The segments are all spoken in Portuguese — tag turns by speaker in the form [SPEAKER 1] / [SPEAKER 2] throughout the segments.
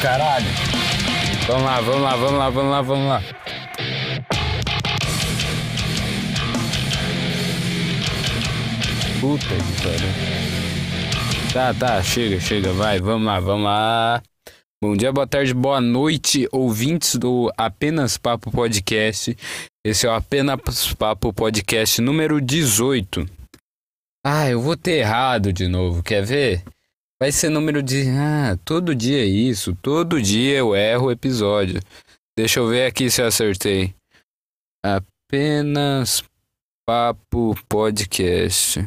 [SPEAKER 1] caralho. Vamos lá, vamos lá, vamos lá, vamos lá, vamos lá. Puta que pariu. Tá, tá, chega, chega, vai, vamos lá, vamos lá. Bom dia, boa tarde, boa noite, ouvintes do Apenas Papo Podcast. Esse é o Apenas Papo Podcast número 18. Ah, eu vou ter errado de novo, quer ver? Vai ser número de. Ah, todo dia é isso. Todo dia eu erro o episódio. Deixa eu ver aqui se eu acertei. Apenas Papo Podcast.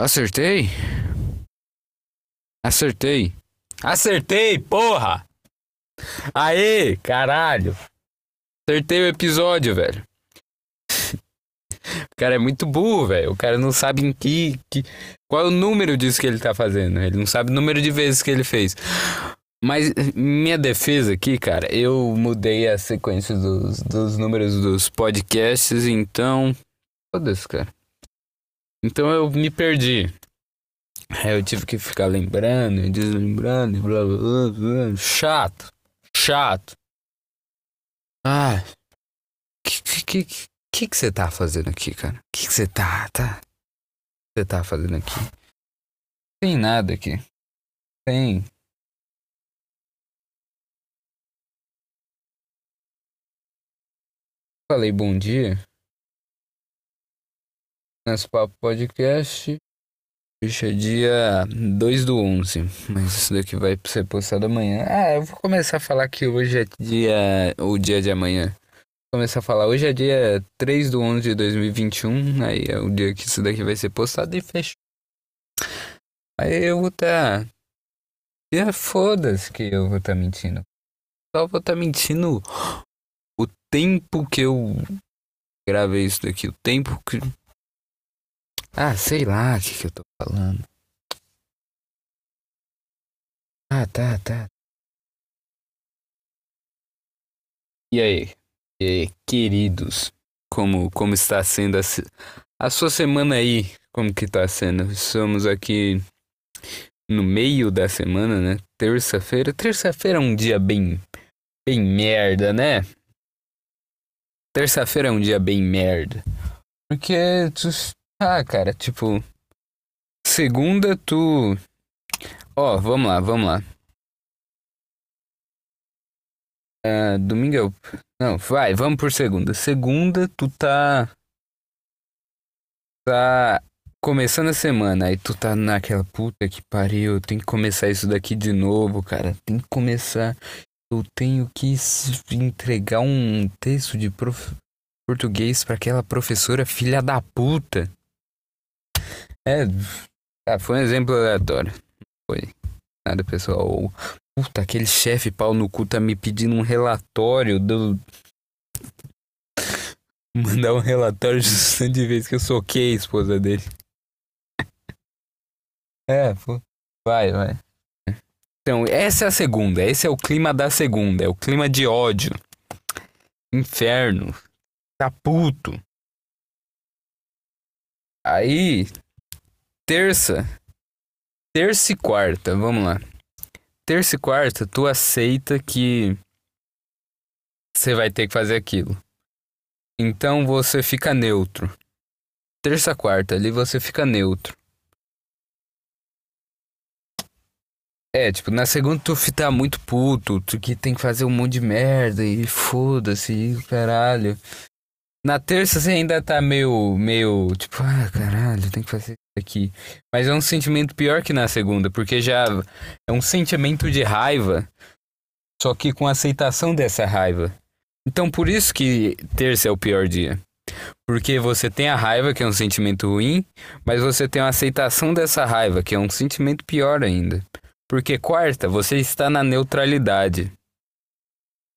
[SPEAKER 1] Acertei? Acertei. Acertei, porra! Aê, caralho! Acertei o episódio, velho. O cara é muito burro, velho. O cara não sabe em que, que. Qual é o número disso que ele tá fazendo. Ele não sabe o número de vezes que ele fez. Mas minha defesa aqui, cara, eu mudei a sequência dos, dos números dos podcasts, então. Foda-se, cara. Então eu me perdi. Eu tive que ficar lembrando, deslembrando, blá blá blá. Chato. Chato. Ah. Que que que que que você tá fazendo aqui, cara? Que que você tá, tá? Você tá fazendo aqui? Tem nada aqui. Tem. Falei bom dia. Nesse papo podcast. Hoje é dia 2 do 11, mas isso daqui vai ser postado amanhã. Ah, eu vou começar a falar que hoje é dia, o dia de amanhã. Começar a falar, hoje é dia 3 do 11 de 2021, aí é o dia que isso daqui vai ser postado e fechou. Aí eu vou tá... E foda-se que eu vou tá mentindo. Só vou tá mentindo o tempo que eu gravei isso daqui, o tempo que... Ah, sei lá o que, que eu tô falando. Ah, tá, tá. E aí? Aí, queridos? Como, como está sendo a, a sua semana aí? Como que tá sendo? Estamos aqui no meio da semana, né? Terça-feira. Terça-feira é um dia bem, bem merda, né? Terça-feira é um dia bem merda. Porque tu, ah, cara, tipo. Segunda tu. Ó, oh, vamos lá, vamos lá. Uh, domingo eu. Não, vai, vamos por segunda. Segunda tu tá. Tá começando a semana, aí tu tá naquela puta que pariu, tem que começar isso daqui de novo, cara. Tem que começar. Eu tenho que entregar um texto de prof... português para aquela professora filha da puta. É, ah, foi um exemplo aleatório. Foi nada pessoal. Puta, aquele chefe pau no cu tá me pedindo um relatório do. Mandar um relatório de de vez que eu soquei a esposa dele. é, pô. Vai, vai. Então, essa é a segunda. Esse é o clima da segunda. É o clima de ódio. Inferno. Tá puto. Aí, terça. Terça e quarta, vamos lá. Terça e quarta, tu aceita que você vai ter que fazer aquilo. Então você fica neutro. Terça, quarta, ali você fica neutro. É, tipo, na segunda tu tá muito puto, tu que tem que fazer um monte de merda e foda-se, caralho. Na terça você ainda tá meio, meio, tipo, ah, caralho, tem que fazer aqui. Mas é um sentimento pior que na segunda, porque já é um sentimento de raiva, só que com aceitação dessa raiva. Então por isso que terça é o pior dia. Porque você tem a raiva, que é um sentimento ruim, mas você tem a aceitação dessa raiva, que é um sentimento pior ainda. Porque quarta, você está na neutralidade.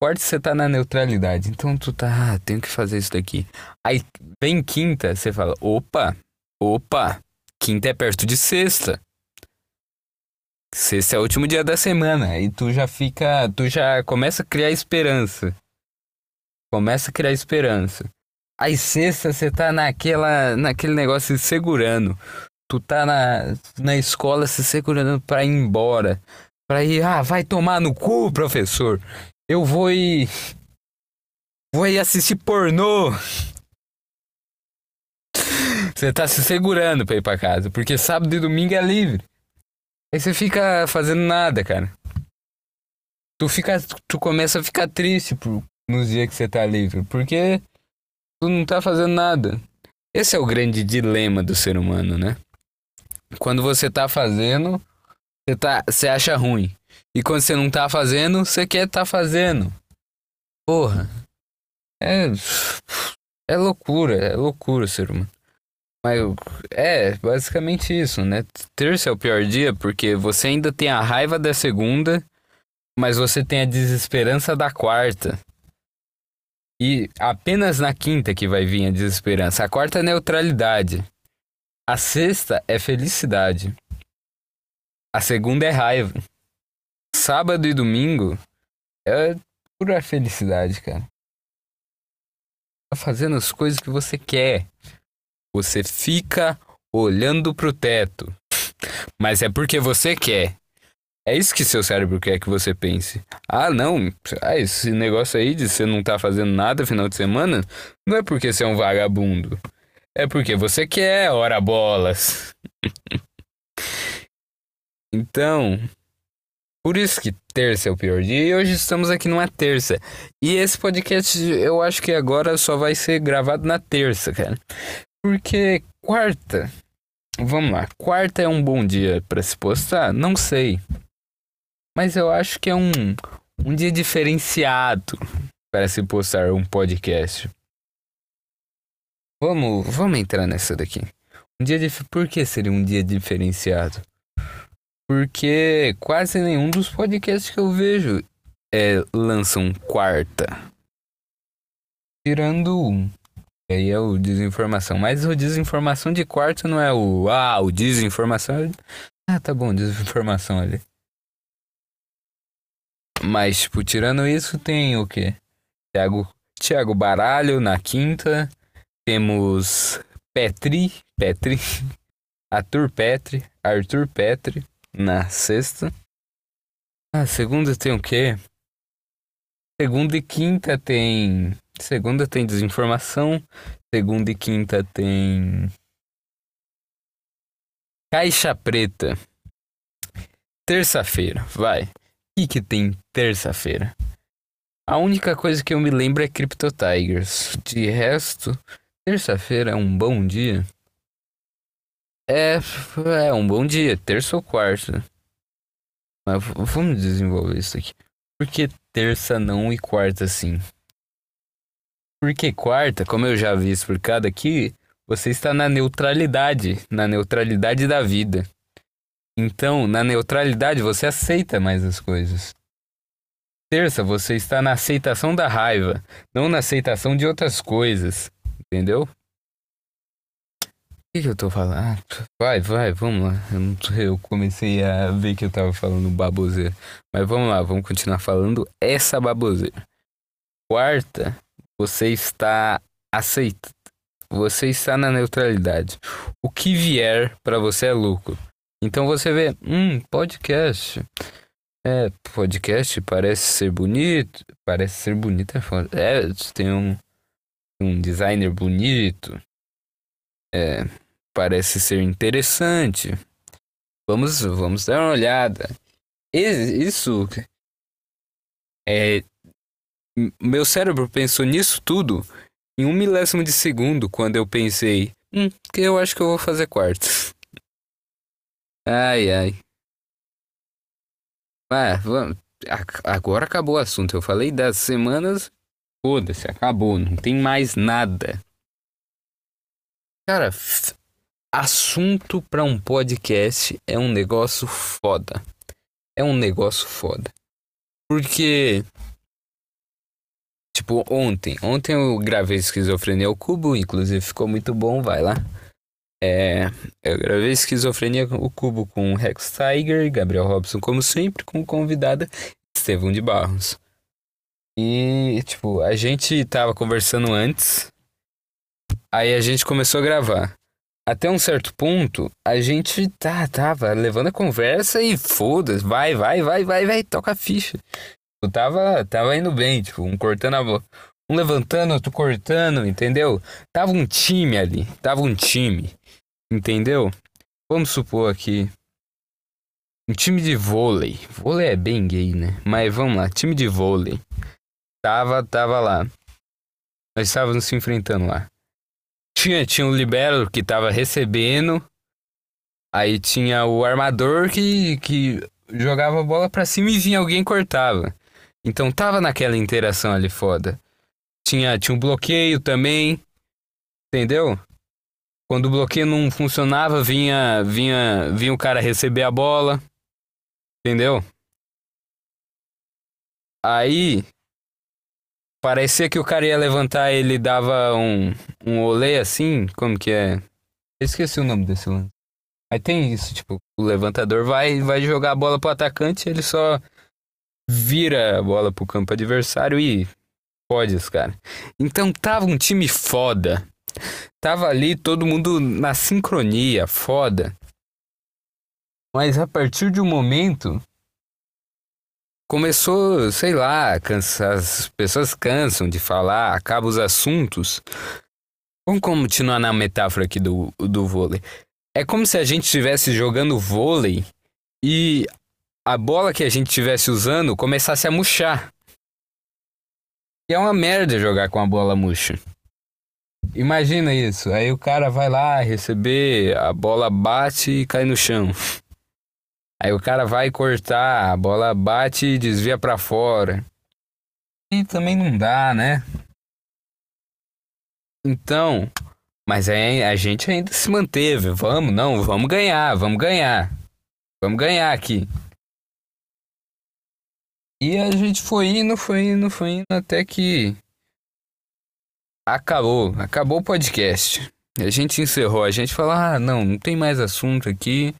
[SPEAKER 1] Quarta você tá na neutralidade. Então tu tá, ah, tenho que fazer isso daqui. Aí vem quinta, você fala, opa, opa, quinta é perto de sexta. Sexta é o último dia da semana. E tu já fica, tu já começa a criar esperança. Começa a criar esperança. Aí sexta você tá naquela, naquele negócio se segurando. Tu tá na, na escola se segurando pra ir embora. Pra ir, ah, vai tomar no cu, professor. Eu vou ir. Vou ir assistir pornô. Você tá se segurando pra ir pra casa, porque sábado e domingo é livre. Aí você fica fazendo nada, cara. Tu fica. Tu começa a ficar triste por, nos dias que você tá livre, porque tu não tá fazendo nada. Esse é o grande dilema do ser humano, né? Quando você tá fazendo, você, tá, você acha ruim. E quando você não tá fazendo, você quer tá fazendo. Porra. É. É loucura, é loucura, ser humano. Mas é basicamente isso, né? Terça é o pior dia porque você ainda tem a raiva da segunda, mas você tem a desesperança da quarta. E apenas na quinta que vai vir a desesperança. A quarta é neutralidade. A sexta é felicidade. A segunda é raiva. Sábado e domingo é pura felicidade, cara. Tá fazendo as coisas que você quer. Você fica olhando pro teto. Mas é porque você quer. É isso que seu cérebro quer que você pense. Ah, não. Ah, esse negócio aí de você não tá fazendo nada final de semana não é porque você é um vagabundo. É porque você quer, ora bolas. então, por isso que terça é o pior dia e hoje estamos aqui numa terça. E esse podcast eu acho que agora só vai ser gravado na terça, cara. Porque quarta. Vamos lá, quarta é um bom dia para se postar? Não sei. Mas eu acho que é um, um dia diferenciado para se postar um podcast. Vamos, vamos entrar nessa daqui. Um dia de, por que seria um dia diferenciado? Porque quase nenhum dos podcasts que eu vejo é, lançam quarta. Tirando um. Aí é o desinformação. Mas o desinformação de quarta não é o. Ah, o desinformação. Ah, tá bom, desinformação ali. Mas, tipo, tirando isso, tem o quê? Thiago, Thiago Baralho na quinta. Temos Petri, Petri, Arthur Petri, Arthur Petri na sexta. A segunda tem o quê? Segunda e quinta tem. Segunda tem desinformação. Segunda e quinta tem. Caixa Preta. Terça-feira, vai que, que tem terça-feira? A única coisa que eu me lembro é Crypto Tigers. De resto, terça-feira é um bom dia. É, é um bom dia, terça ou quarta. Mas vamos desenvolver isso aqui. Por que terça não e quarta sim? Porque quarta, como eu já vi explicado aqui, você está na neutralidade, na neutralidade da vida. Então, na neutralidade, você aceita mais as coisas. Terça, você está na aceitação da raiva, não na aceitação de outras coisas. Entendeu? O que, que eu tô falando? Ah, vai, vai, vamos lá. Eu, eu, comecei a ver que eu tava falando baboseira. Mas vamos lá, vamos continuar falando essa baboseira. Quarta, você está aceita. Você está na neutralidade. O que vier para você é lucro. Então você vê, hum, podcast. É, podcast parece ser bonito. Parece ser bonito é. É, tem um, um designer bonito. É, parece ser interessante. Vamos, vamos dar uma olhada. Isso é meu cérebro pensou nisso tudo em um milésimo de segundo quando eu pensei, hum, que eu acho que eu vou fazer quartos. Ai, ai. Ah, vamos. Agora acabou o assunto. Eu falei das semanas. Foda-se, acabou. Não tem mais nada. Cara, assunto para um podcast é um negócio foda. É um negócio foda. Porque. Tipo, ontem. Ontem eu gravei Esquizofrenia ao Cubo, inclusive ficou muito bom, vai lá. É, eu gravei Esquizofrenia o Cubo com Rex Tiger, Gabriel Robson, como sempre, com convidada Estevão de Barros. E, tipo, a gente tava conversando antes, aí a gente começou a gravar. até um certo ponto, a gente tá, tava levando a conversa e foda-se, vai, vai, vai, vai, vai, toca a ficha. Eu tava, tava indo bem, tipo, um cortando a um levantando, outro cortando, entendeu? Tava um time ali, tava um time, entendeu? Vamos supor aqui um time de vôlei. Vôlei é bem gay, né? Mas vamos lá, time de vôlei. Tava, tava lá. Nós estávamos se enfrentando lá. Tinha, tinha o libero que tava recebendo. Aí tinha o armador que, que jogava a bola pra cima e vinha alguém cortava. Então tava naquela interação ali foda. Tinha, tinha um bloqueio também. Entendeu? Quando o bloqueio não funcionava, vinha, vinha, vinha o cara receber a bola. Entendeu? Aí Parecia que o cara ia levantar, ele dava um, um olé assim, como que é? Eu esqueci o nome desse lance. Aí tem isso, tipo, o levantador vai, vai jogar a bola pro atacante, ele só vira a bola pro campo adversário e pode os cara. Então tava um time foda. Tava ali todo mundo na sincronia, foda. Mas a partir de um momento começou, sei lá, cansa, as pessoas cansam de falar, acabam os assuntos. Vamos continuar na metáfora aqui do, do vôlei. É como se a gente estivesse jogando vôlei e a bola que a gente estivesse usando começasse a murchar. E é uma merda jogar com a bola murcha. Imagina isso. Aí o cara vai lá receber, a bola bate e cai no chão. Aí o cara vai cortar, a bola bate e desvia para fora. E também não dá, né? Então, mas aí a gente ainda se manteve. Vamos, não, vamos ganhar, vamos ganhar. Vamos ganhar aqui. E a gente foi indo, foi indo, foi indo até que acabou, acabou o podcast. A gente encerrou, a gente falou: "Ah, não, não tem mais assunto aqui"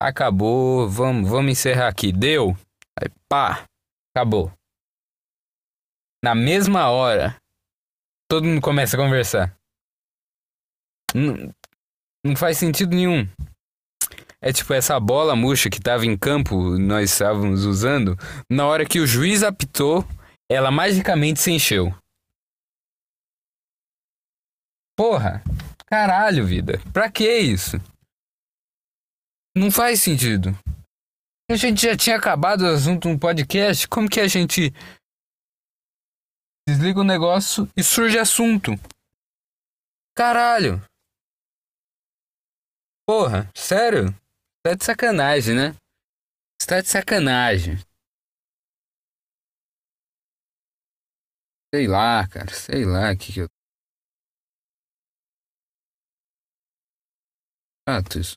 [SPEAKER 1] acabou, vamos, vamos encerrar aqui. Deu? Aí, pá, acabou. Na mesma hora, todo mundo começa a conversar. Não, não faz sentido nenhum. É tipo essa bola murcha que tava em campo, nós estávamos usando. Na hora que o juiz apitou, ela magicamente se encheu. Porra, caralho, vida. Pra que isso? Não faz sentido. A gente já tinha acabado o assunto no podcast. Como que a gente desliga o negócio e surge assunto? Caralho. Porra, sério? Tá de sacanagem, né? Você tá de sacanagem. Sei lá, cara. Sei lá o que, que eu. Atos.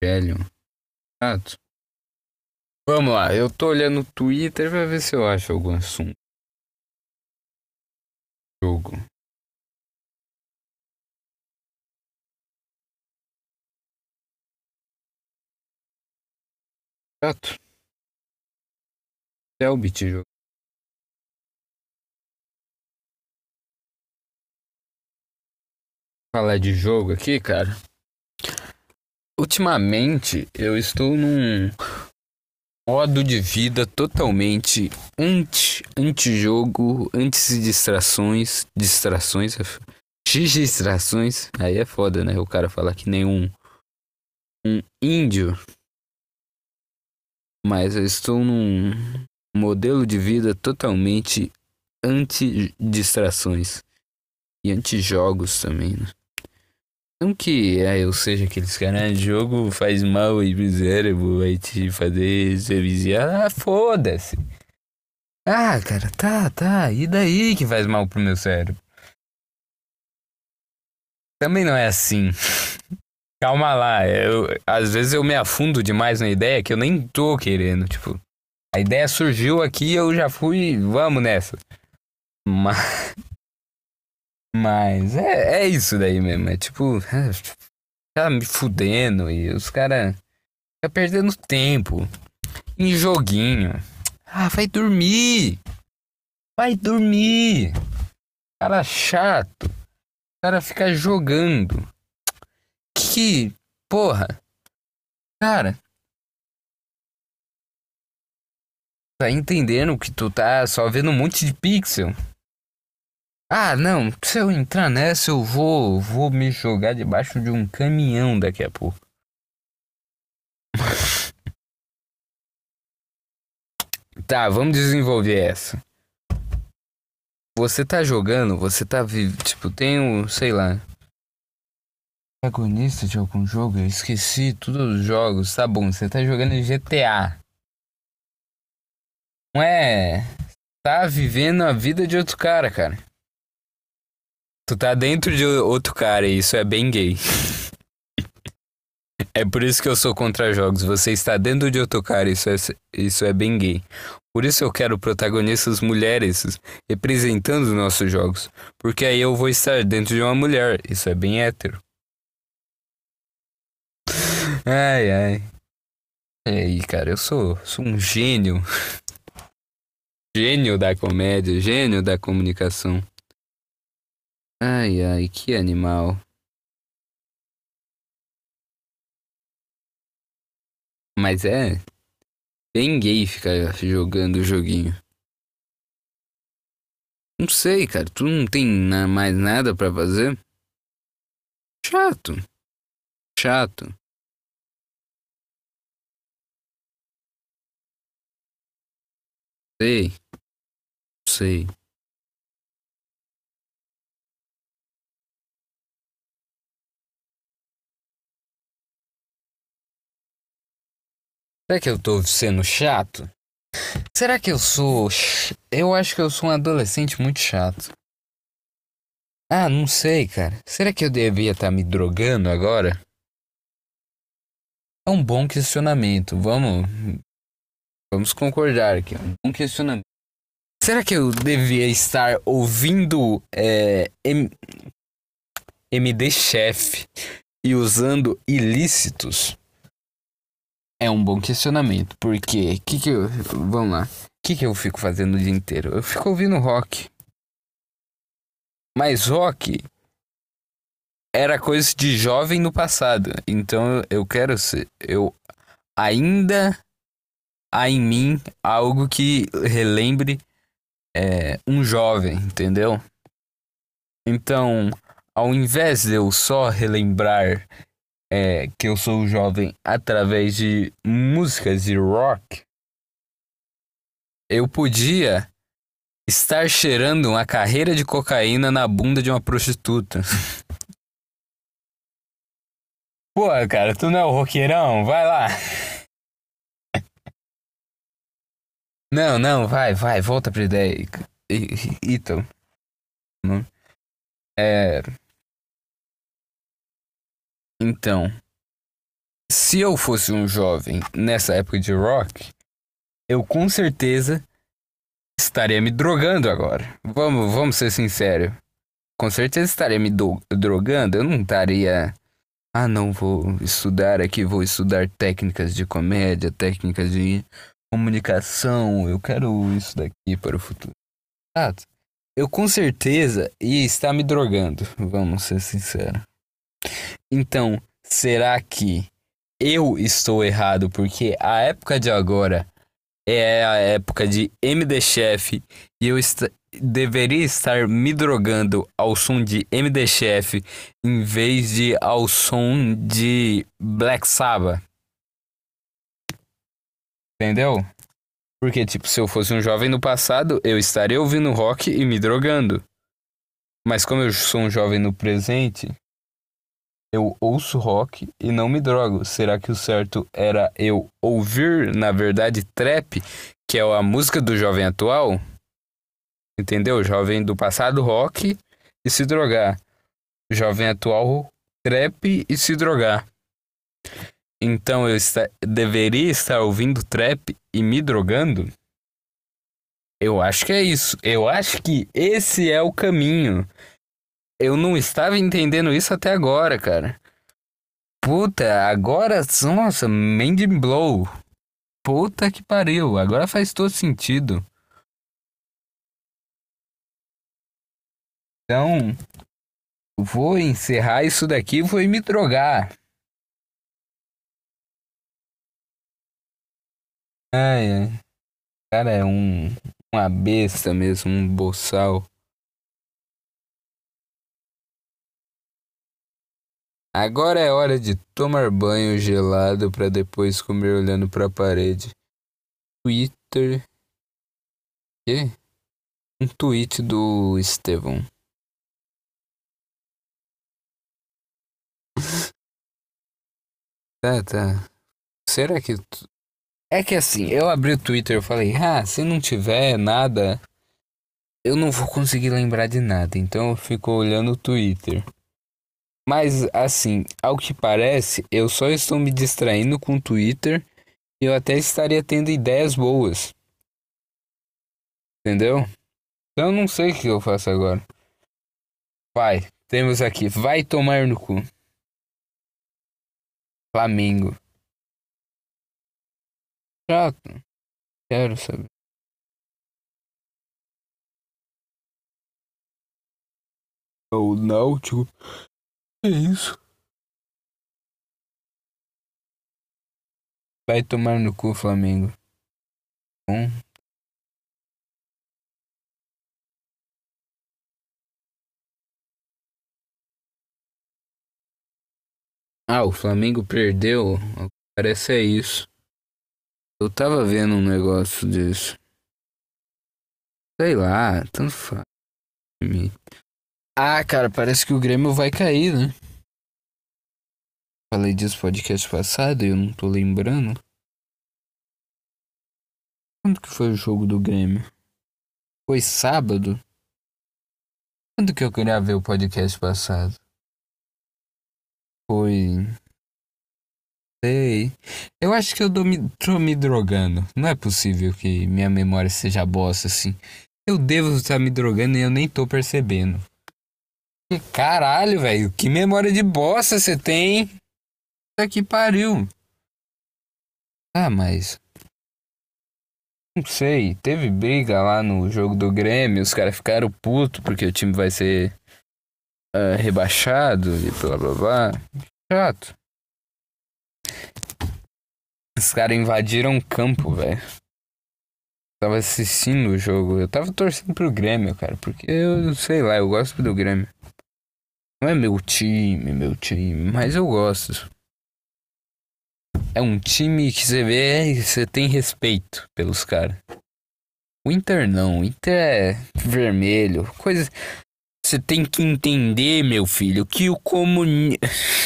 [SPEAKER 1] velho. Chato. Vamos lá, eu tô olhando o Twitter pra ver se eu acho algum assunto. Jogo. Chato. Selbit jogo. Falar de jogo aqui, cara. Ultimamente eu estou num modo de vida totalmente anti anti-jogo, anti-distrações, distrações, distrações. Aí é foda, né? O cara fala que nem um, um índio. Mas eu estou num modelo de vida totalmente anti-distrações e anti-jogos também, né? Não que é, eu seja aqueles caras de jogo faz mal aí pro cérebro, vai te fazer se viciar. Ah, foda-se. Ah, cara, tá, tá. E daí que faz mal pro meu cérebro? Também não é assim. Calma lá, eu, às vezes eu me afundo demais na ideia que eu nem tô querendo, tipo. A ideia surgiu aqui eu já fui, vamos nessa. Mas mas é, é isso daí mesmo. É tipo, tá me fudendo e os caras tá perdendo tempo em joguinho. Ah, vai dormir! Vai dormir! Cara chato. Cara fica jogando. Que. Porra. Cara. Tá entendendo que tu tá só vendo um monte de pixel? Ah, não. Se eu entrar nessa, eu vou, vou me jogar debaixo de um caminhão daqui a pouco. tá, vamos desenvolver essa. Você tá jogando, você tá vivo. Tipo, tem um, sei lá. Protagonista de algum jogo? Eu esqueci todos os jogos. Tá bom, você tá jogando GTA. Não é. Tá vivendo a vida de outro cara, cara. Tu tá dentro de outro cara e isso é bem gay. é por isso que eu sou contra jogos. Você está dentro de outro cara, isso é, isso é bem gay. Por isso eu quero protagonistas mulheres representando nossos jogos. Porque aí eu vou estar dentro de uma mulher. Isso é bem hétero. Ai, ai. E aí, cara, eu sou, sou um gênio. gênio da comédia, gênio da comunicação. Ai, ai, que animal. Mas é bem gay ficar jogando o joguinho. Não sei, cara. Tu não tem mais nada para fazer? Chato. Chato. Sei. Sei. Será que eu tô sendo chato? Será que eu sou. Eu acho que eu sou um adolescente muito chato. Ah, não sei, cara. Será que eu devia estar tá me drogando agora? É um bom questionamento. Vamos. Vamos concordar aqui. É um bom questionamento. Será que eu devia estar ouvindo é, M... MD Chef e usando ilícitos? É um bom questionamento, porque que que eu, vamos lá, o que que eu fico fazendo o dia inteiro? Eu fico ouvindo rock. Mas rock era coisa de jovem no passado, então eu quero ser, eu ainda há em mim algo que relembre é, um jovem, entendeu? Então, ao invés de eu só relembrar é, que eu sou jovem através de músicas de rock, eu podia estar cheirando uma carreira de cocaína na bunda de uma prostituta. Pô, cara, tu não é o roqueirão? Vai lá. Não, não, vai, vai, volta pra ideia. Ito. É. Então, se eu fosse um jovem nessa época de rock, eu com certeza estaria me drogando agora. Vamos, vamos ser sinceros. Com certeza estaria me do, drogando. Eu não estaria. Ah, não, vou estudar aqui, vou estudar técnicas de comédia, técnicas de comunicação. Eu quero isso daqui para o futuro. Ah, eu com certeza ia estar me drogando. Vamos ser sinceros. Então, será que eu estou errado porque a época de agora é a época de MD Chef e eu est deveria estar me drogando ao som de MD Chef em vez de ao som de Black Sabbath? Entendeu? Porque, tipo, se eu fosse um jovem no passado, eu estaria ouvindo rock e me drogando. Mas como eu sou um jovem no presente, eu ouço rock e não me drogo. Será que o certo era eu ouvir, na verdade, trap, que é a música do jovem atual? Entendeu? Jovem do passado, rock e se drogar. Jovem atual, trap e se drogar. Então eu está, deveria estar ouvindo trap e me drogando? Eu acho que é isso. Eu acho que esse é o caminho eu não estava entendendo isso até agora, cara. Puta, agora, nossa, mind blow. Puta que pariu, agora faz todo sentido. Então, vou encerrar isso daqui e vou me drogar. Ai, ai. Cara, é um, uma besta mesmo, um boçal. Agora é hora de tomar banho gelado para depois comer olhando para a parede. Twitter. Quê? Um tweet do Estevão. Tá, tá. Será que. É que assim, eu abri o Twitter e falei, ah, se não tiver nada, eu não vou conseguir lembrar de nada. Então eu fico olhando o Twitter. Mas assim, ao que parece, eu só estou me distraindo com o Twitter e eu até estaria tendo ideias boas. Entendeu? Então eu não sei o que eu faço agora. Vai, temos aqui, vai tomar no cu. Flamengo. Chato. Quero saber. O Náutico. Isso. Vai tomar no cu, Flamengo. Bom. Ah, o Flamengo perdeu? Parece é isso. Eu tava vendo um negócio disso. Sei lá, tanto faz. Ah, cara, parece que o Grêmio vai cair, né? Falei disso no podcast passado e eu não tô lembrando. Quando que foi o jogo do Grêmio? Foi sábado? Quando que eu queria ver o podcast passado? Foi. Sei. Eu acho que eu tô me, tô me drogando. Não é possível que minha memória seja bosta assim. Eu devo estar me drogando e eu nem tô percebendo. Caralho, velho. Que memória de bosta você tem. Puta que pariu. Ah, mas. Não sei. Teve briga lá no jogo do Grêmio. Os caras ficaram putos porque o time vai ser uh, rebaixado e blá blá blá. Chato. Os caras invadiram o campo, velho. Tava assistindo o jogo. Eu tava torcendo pro Grêmio, cara. Porque eu sei lá, eu gosto do Grêmio. Não é meu time, meu time, mas eu gosto. É um time que você vê e você tem respeito pelos caras. O Inter não, o Inter é vermelho, coisa. Você tem que entender, meu filho, que o comuni...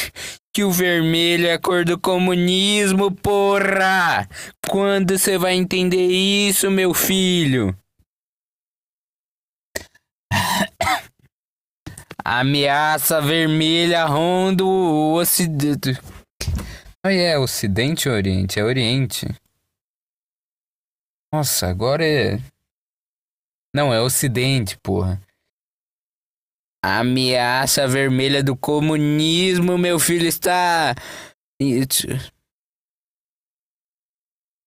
[SPEAKER 1] que o vermelho é a cor do comunismo, porra! Quando você vai entender isso, meu filho? Ameaça vermelha ronda o ocidente. Ah, é ocidente ou oriente? É oriente. Nossa, agora é. Não, é ocidente, porra. Ameaça vermelha do comunismo, meu filho, está.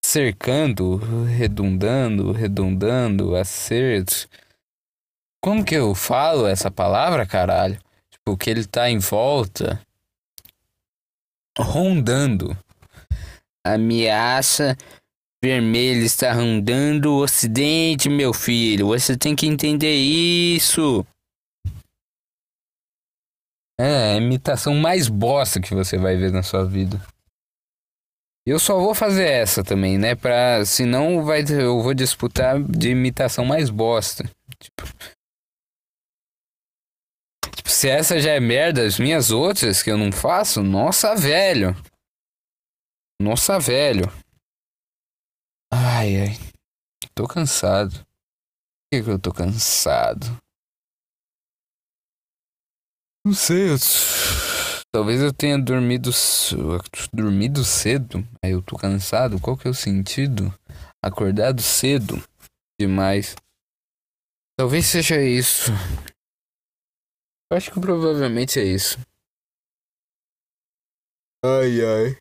[SPEAKER 1] Cercando, redundando, redundando, acerto. Como que eu falo essa palavra, caralho? Tipo, que ele tá em volta. Rondando. Ameaça vermelha está rondando o ocidente, meu filho. Você tem que entender isso. É a imitação mais bosta que você vai ver na sua vida. Eu só vou fazer essa também, né? Pra. Senão vai, eu vou disputar de imitação mais bosta. Tipo. Se essa já é merda, as minhas outras que eu não faço, nossa, velho. Nossa, velho. Ai, ai. Tô cansado. Por que, que eu tô cansado? Não sei, eu... talvez eu tenha dormido dormido cedo, aí eu tô cansado. Qual que é o sentido? Acordado cedo demais. Talvez seja isso. Eu acho que provavelmente é isso. Ai ai.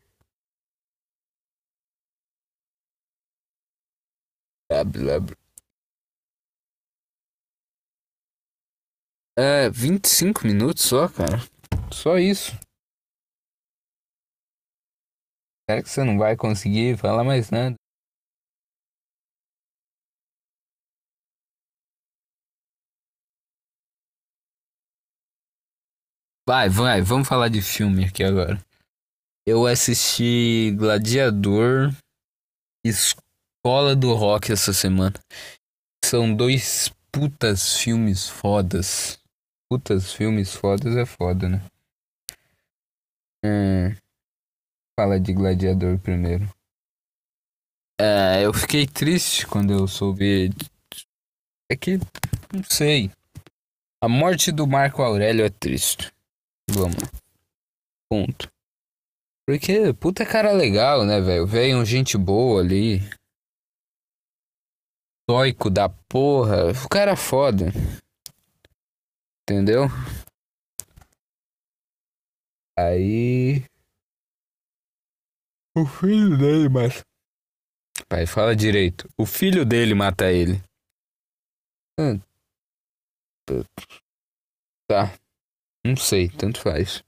[SPEAKER 1] É, 25 minutos só, cara. Só isso. Será que você não vai conseguir falar mais nada? Vai, vai, vamos falar de filme aqui agora. Eu assisti Gladiador Escola do Rock essa semana. São dois putas filmes fodas. Putas filmes fodas é foda, né? É... Fala de Gladiador primeiro. É, eu fiquei triste quando eu soube. É que. Não sei. A morte do Marco Aurélio é triste. Vamos. Ponto. Porque, puta cara legal, né, velho? Veio gente boa ali. Tóico da porra. O cara é foda. Entendeu? Aí. O filho dele mata. Pai, fala direito. O filho dele mata ele. Ah. Tá. Não sei, tanto faz.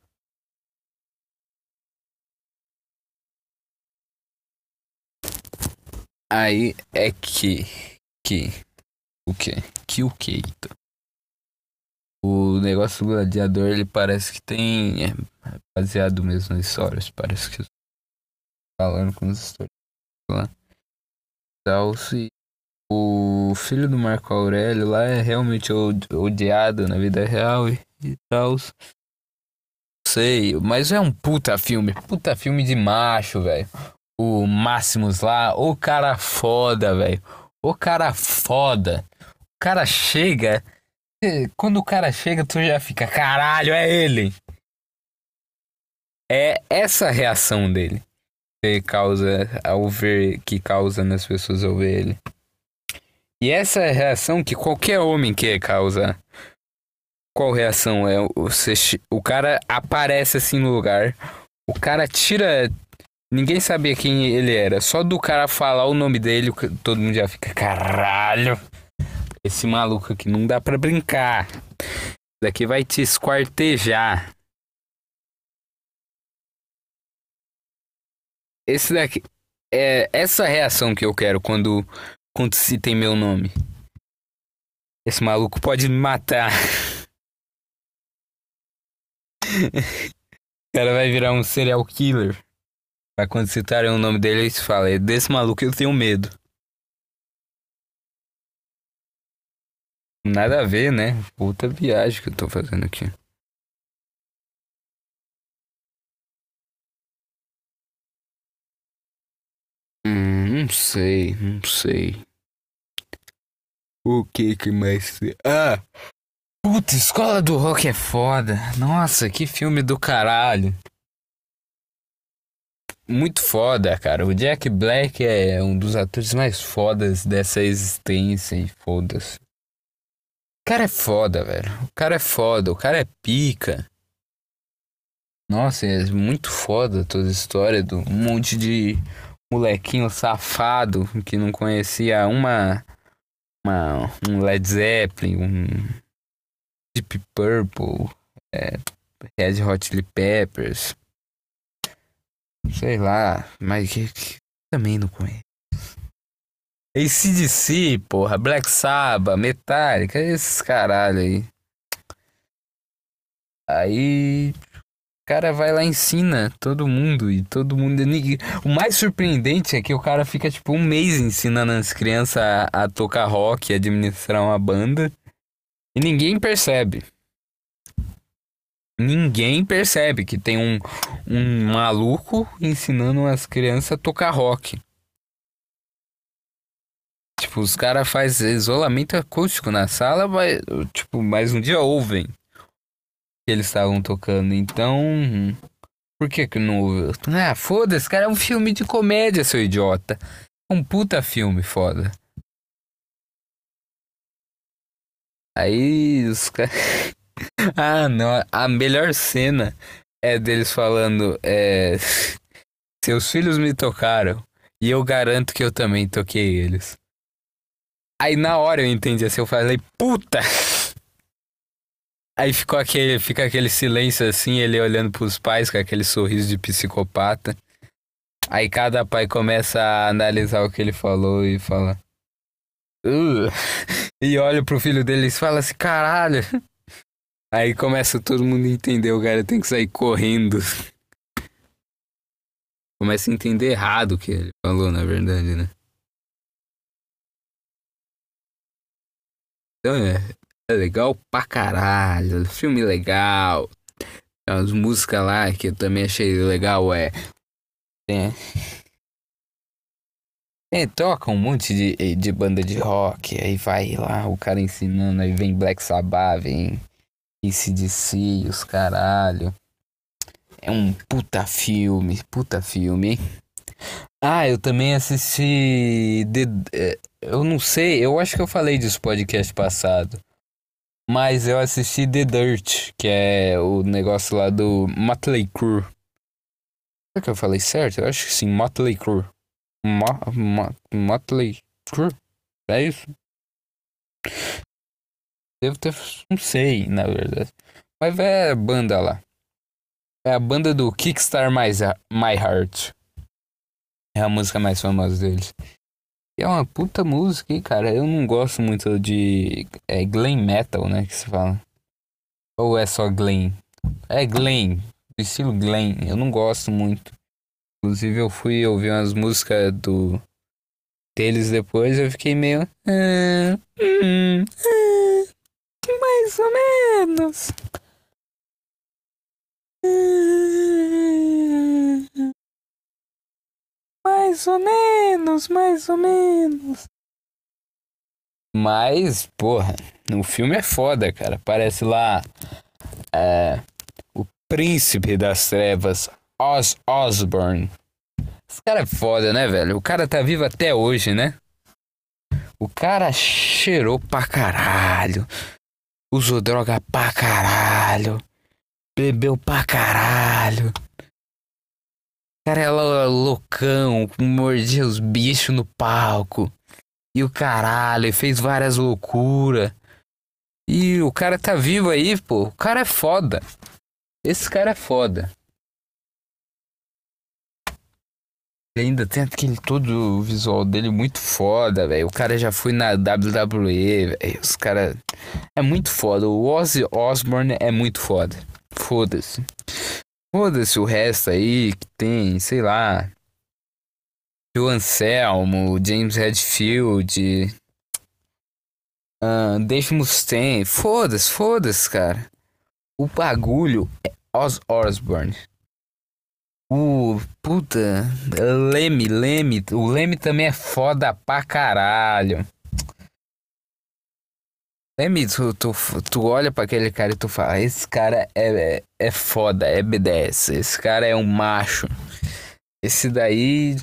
[SPEAKER 1] Aí é que. Que. O que? Que o que, então? O negócio do gladiador, ele parece que tem. É baseado mesmo nas histórias. Parece que. Falando com as histórias lá. Tal, se o filho do Marco Aurélio lá é realmente odiado na vida real e, e tal. Sei, mas é um puta filme, puta filme de macho, velho. O Máximos lá, o cara foda, velho. O cara foda. O cara chega, quando o cara chega, tu já fica, caralho, é ele. É essa reação dele que causa ao ver que causa nas pessoas ao ver ele. E essa é a reação que qualquer homem quer causar. Qual reação é? Você, o cara aparece assim no lugar, o cara tira. Ninguém sabia quem ele era. Só do cara falar o nome dele, todo mundo já fica, caralho. Esse maluco aqui não dá pra brincar. Daqui vai te esquartejar. Esse daqui. É essa reação que eu quero quando quando citem meu nome. Esse maluco pode me matar. o cara vai virar um serial killer. Mas quando citarem o nome dele, eles falam: é desse maluco eu tenho medo. Nada a ver, né? Puta viagem que eu tô fazendo aqui. Hum, não sei, não sei. O que que mais. Ah! Puta, Escola do Rock é foda. Nossa, que filme do caralho. Muito foda, cara. O Jack Black é um dos atores mais fodas dessa existência e foda-se. O cara é foda, velho. O cara é foda, o cara é pica. Nossa, é muito foda toda a história do um monte de molequinho safado que não conhecia uma, uma um Led Zeppelin, um Deep Purple, é, Red Hot Chili Peppers, sei lá, mas que, que também não conheço. ACDC, porra, Black Sabbath, Metallica, esses caralho aí. Aí cara vai lá e ensina todo mundo e todo mundo. O mais surpreendente é que o cara fica tipo um mês ensinando as crianças a, a tocar rock, a administrar uma banda e ninguém percebe. Ninguém percebe que tem um, um maluco ensinando as crianças a tocar rock. Tipo, os caras fazem isolamento acústico na sala, mas, tipo, mais um dia ouvem que eles estavam tocando. Então, por que que não Ah, foda-se, cara, é um filme de comédia, seu idiota. É um puta filme, foda. Aí os caras. ah, não. A melhor cena é deles falando: é... Seus filhos me tocaram. E eu garanto que eu também toquei eles. Aí na hora eu entendi assim, eu falei, puta! Aí ficou aquele, fica aquele silêncio assim, ele olhando pros pais com aquele sorriso de psicopata. Aí cada pai começa a analisar o que ele falou e fala. E olha pro filho dele e fala assim, caralho. Aí começa todo mundo a entender, o cara tem que sair correndo. Começa a entender errado o que ele falou, na verdade, né? Então é, é legal pra caralho. Filme legal. As músicas lá que eu também achei legal é. É. É, toca um monte de, de banda de rock, aí vai lá o cara ensinando, aí vem Black Sabbath, vem ACDC, os caralho. É um puta filme, puta filme? Ah, eu também assisti. É, eu não sei, eu acho que eu falei disso podcast passado. Mas eu assisti The Dirt, que é o negócio lá do Motley Crue. Será que eu falei certo? Eu acho que sim, Motley Crue. Mo Mo Motley Crue? É isso? Devo ter. Não sei, na verdade. Mas é a banda lá. É a banda do Kickstar My, My Heart. É a música mais famosa deles. É uma puta música, hein, cara. Eu não gosto muito de. É glam metal, né? Que se fala. Ou é só glam? É glam. Estilo glam. Eu não gosto muito. Inclusive, eu fui ouvir umas músicas do. Deles depois. Eu fiquei meio. Ah, hum, ah, mais ou menos. Ah, mais ou menos, mais ou menos. Mas, porra, o filme é foda, cara. Parece lá. É, o príncipe das trevas, Oz Osborne. Esse cara é foda, né, velho? O cara tá vivo até hoje, né? O cara cheirou pra caralho. Usou droga pra caralho. Bebeu pra caralho cara era loucão, mordia os bichos no palco. E o caralho, ele fez várias loucuras. E o cara tá vivo aí, pô. O cara é foda. Esse cara é foda. E ainda tem aquele todo o visual dele muito foda, velho. O cara já foi na WWE, velho. Os caras. É muito foda. O Ozzy Osbourne é muito foda. Foda-se. Foda-se o resto aí que tem, sei lá. O Anselmo, James Redfield. Uh, Dave Mustaine. Foda-se, foda-se, cara. O bagulho é Oz Osbourne. O. Puta. Leme, Leme. O Leme também é foda pra caralho. Mesmo, tu, tu, tu olha para aquele cara e tu fala, esse cara é, é, é foda, é B10, esse cara é um macho. Esse daí.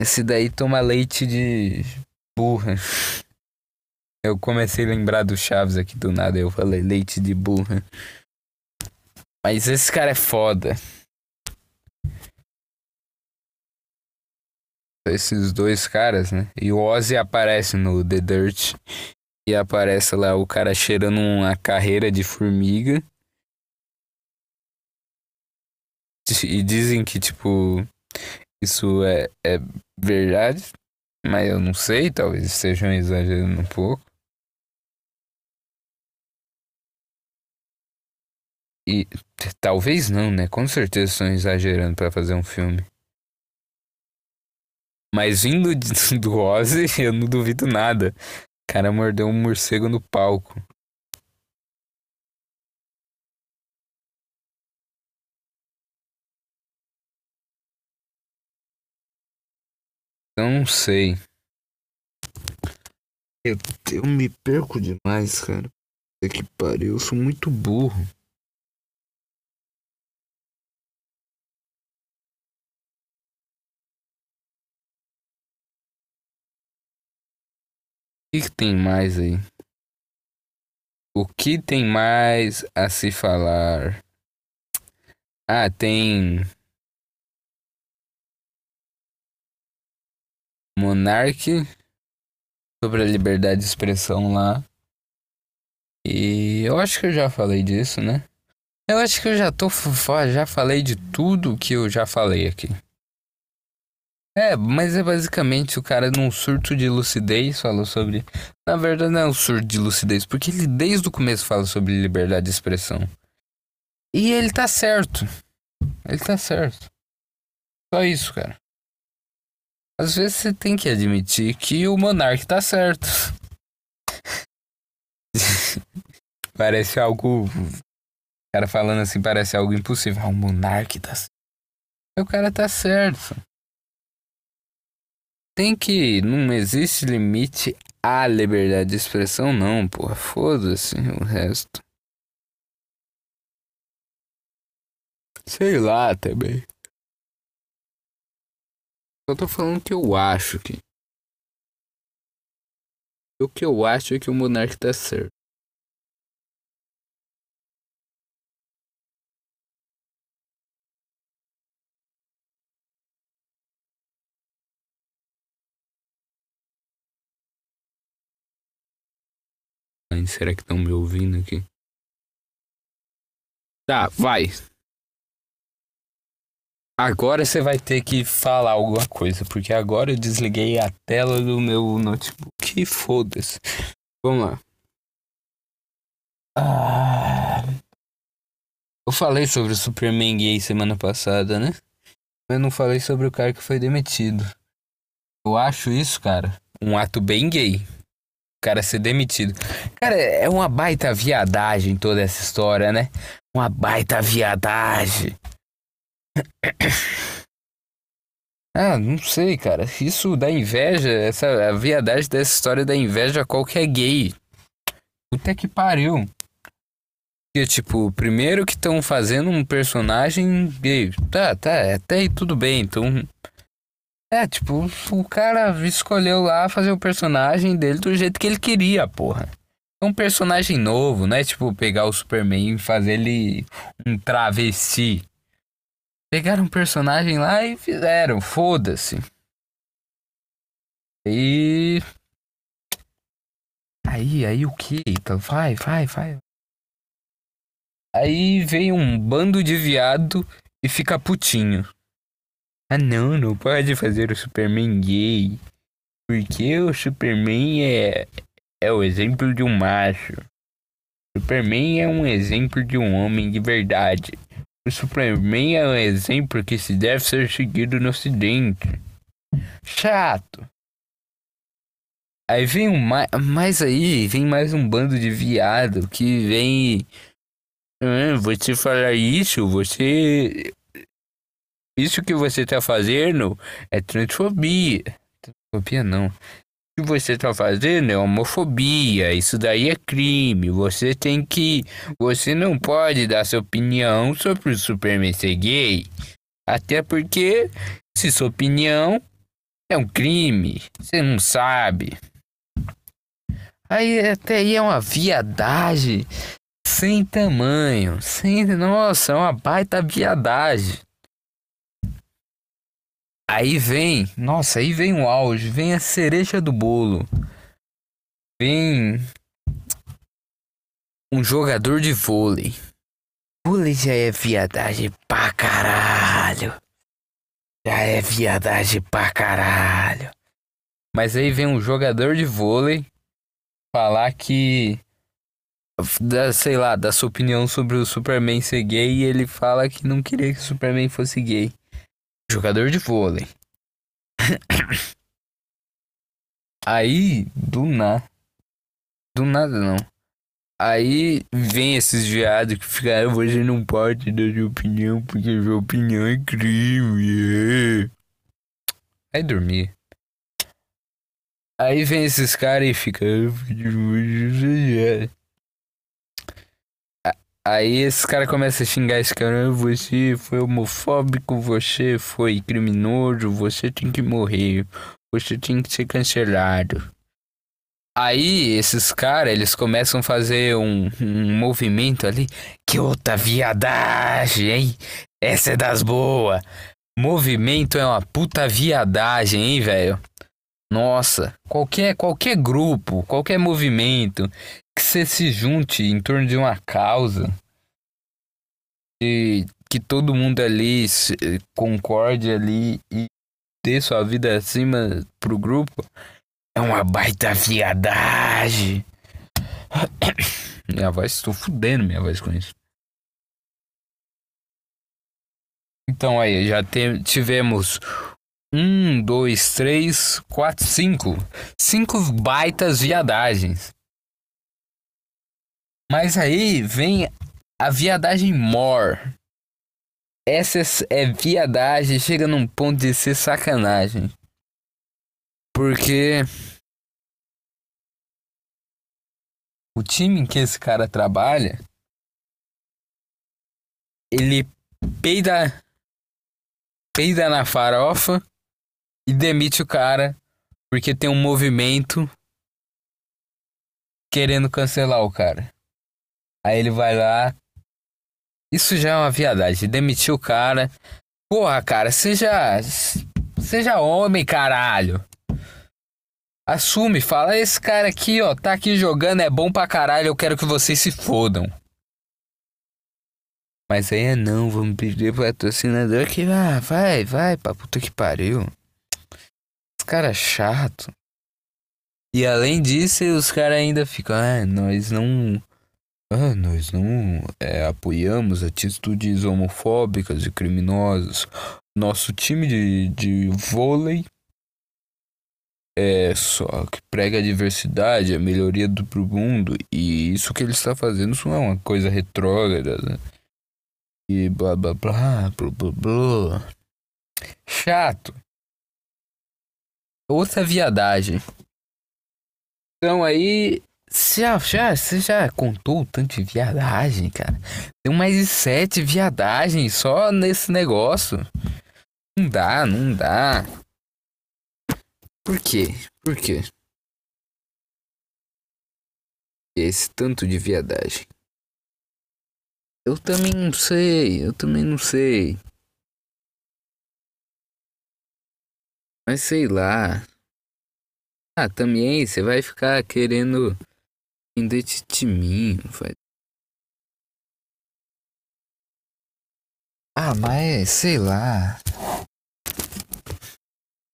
[SPEAKER 1] Esse daí toma leite de burra. Eu comecei a lembrar do Chaves aqui do nada, eu falei leite de burra. Mas esse cara é foda. Esses dois caras, né? E o Ozzy aparece no The Dirt e aparece lá o cara cheirando uma carreira de formiga. E dizem que, tipo, isso é, é verdade, mas eu não sei, talvez estejam exagerando um pouco. E talvez não, né? Com certeza estão exagerando para fazer um filme. Mas vindo do Ozzy, eu não duvido nada cara mordeu um morcego no palco. Eu não sei. Eu, eu me perco demais, cara. É que pariu, eu sou muito burro. Que, que tem mais aí? O que tem mais a se falar? Ah, tem. Monark sobre a liberdade de expressão lá. E eu acho que eu já falei disso, né? Eu acho que eu já tô já falei de tudo que eu já falei aqui. É, mas é basicamente o cara num surto de lucidez falou sobre. Na verdade, não é um surto de lucidez, porque ele desde o começo fala sobre liberdade de expressão. E ele tá certo. Ele tá certo. Só isso, cara. Às vezes você tem que admitir que o monarca tá certo. parece algo. O cara falando assim parece algo impossível. Ah, o monarca tá certo. O cara tá certo. Tem que. Não existe limite à liberdade de expressão, não, porra. Foda-se o resto. Sei lá também. Só tô falando que eu acho que. O que eu acho é que o monarca tá certo. Será que estão me ouvindo aqui? Tá, vai. Agora você vai ter que falar alguma coisa, porque agora eu desliguei a tela do meu notebook. Foda-se. Vamos lá. Ah, eu falei sobre o Superman gay semana passada, né? Eu não falei sobre o cara que foi demitido. Eu acho isso, cara, um ato bem gay. Cara ser demitido. Cara, é uma baita viadagem toda essa história, né? Uma baita viadagem. Ah, não sei, cara. Isso dá inveja, essa a viadagem dessa história da inveja a qualquer gay. Puta que pariu. Porque, tipo, primeiro que estão fazendo um personagem gay. Tá, tá, até aí tudo bem. Então. É, tipo, o cara escolheu lá fazer o personagem dele do jeito que ele queria, porra. É um personagem novo, né? Tipo, pegar o Superman e fazer ele um travesti. Pegaram um personagem lá e fizeram, foda-se. E. Aí, aí o que? Então, vai, vai, vai. Aí vem um bando de viado e fica putinho. Ah não, não pode fazer o Superman gay. Porque o Superman é, é o exemplo de um macho. Superman é um exemplo de um homem de verdade. O Superman é um exemplo que se deve ser seguido no ocidente. Chato. Aí vem um mais, mais aí, vem mais um bando de viado que vem. Ah, você falar isso, você. Isso que você tá fazendo é transfobia. Transfobia não que você está fazendo é homofobia. Isso daí é crime. Você tem que. Você não pode dar sua opinião sobre o Superman ser gay. Até porque, se sua opinião é um crime, você não sabe. Aí até aí é uma viadagem sem tamanho. Sem. Nossa, é uma baita viadagem. Aí vem, nossa, aí vem o auge, vem a cereja do bolo. Vem um jogador de vôlei. Vôlei já é viadagem pra caralho. Já é viadagem pra caralho. Mas aí vem um jogador de vôlei falar que. Da, sei lá, da sua opinião sobre o Superman ser gay e ele fala que não queria que o Superman fosse gay jogador de vôlei. Aí, do nada. Do nada não. Aí vem esses viados que ficaram, você não pode dar sua opinião porque sua opinião é crime. É. Aí dormir. Aí vem esses caras e fica. Aí esse cara começa a xingar esse cara, você foi homofóbico, você foi criminoso, você tem que morrer, você tem que ser cancelado. Aí esses caras, eles começam a fazer um, um movimento ali, que outra viadagem, hein? Essa é das boas. Movimento é uma puta viadagem, hein, velho? Nossa, qualquer, qualquer grupo, qualquer movimento que você se junte em torno de uma causa e que todo mundo ali concorde ali e dê sua vida acima pro grupo é uma baita viadagem. Minha voz, estou fudendo minha voz com isso. Então aí, já te, tivemos um, dois, três, quatro, cinco. Cinco baitas viadagens. Mas aí vem a viadagem more. Essa é viadagem, chega num ponto de ser sacanagem. Porque o time em que esse cara trabalha, ele peida peida na farofa e demite o cara porque tem um movimento querendo cancelar o cara. Aí ele vai lá. Isso já é uma viadagem. Demitiu o cara. Porra, cara, seja. Seja homem, caralho. Assume, fala, esse cara aqui, ó, tá aqui jogando, é bom pra caralho, eu quero que vocês se fodam. Mas aí é não, vamos pedir patrocinador que ah, vai, vai, pra puta que pariu. Os caras chato. E além disso, os caras ainda ficam, ah, nós não. Ah, nós não é, apoiamos atitudes homofóbicas e criminosas. Nosso time de, de vôlei é só que prega a diversidade, a melhoria do pro mundo. E isso que ele está fazendo isso não é uma coisa retrógrada. Né? E blá blá blá blá blá blá. Chato. Outra viadagem. Então aí. Você já, já, você já contou o tanto de viadagem, cara? Tem mais de sete viadagens só nesse negócio. Não dá, não dá. Por quê? Por quê? Esse tanto de viadagem. Eu também não sei, eu também não sei. Mas sei lá. Ah, também você vai ficar querendo vender de mim, vai. Ah, mas sei lá.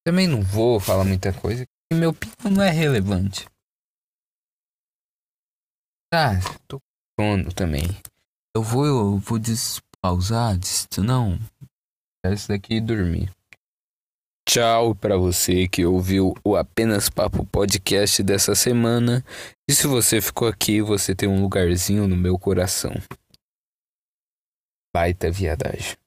[SPEAKER 1] Também não vou falar muita coisa, porque meu opinião não é relevante. Tá, tô com também. Eu vou, eu vou despausar, des... não. Esse daqui e dormir. Tchau para você que ouviu o Apenas Papo Podcast dessa semana. E se você ficou aqui, você tem um lugarzinho no meu coração. Baita viadagem.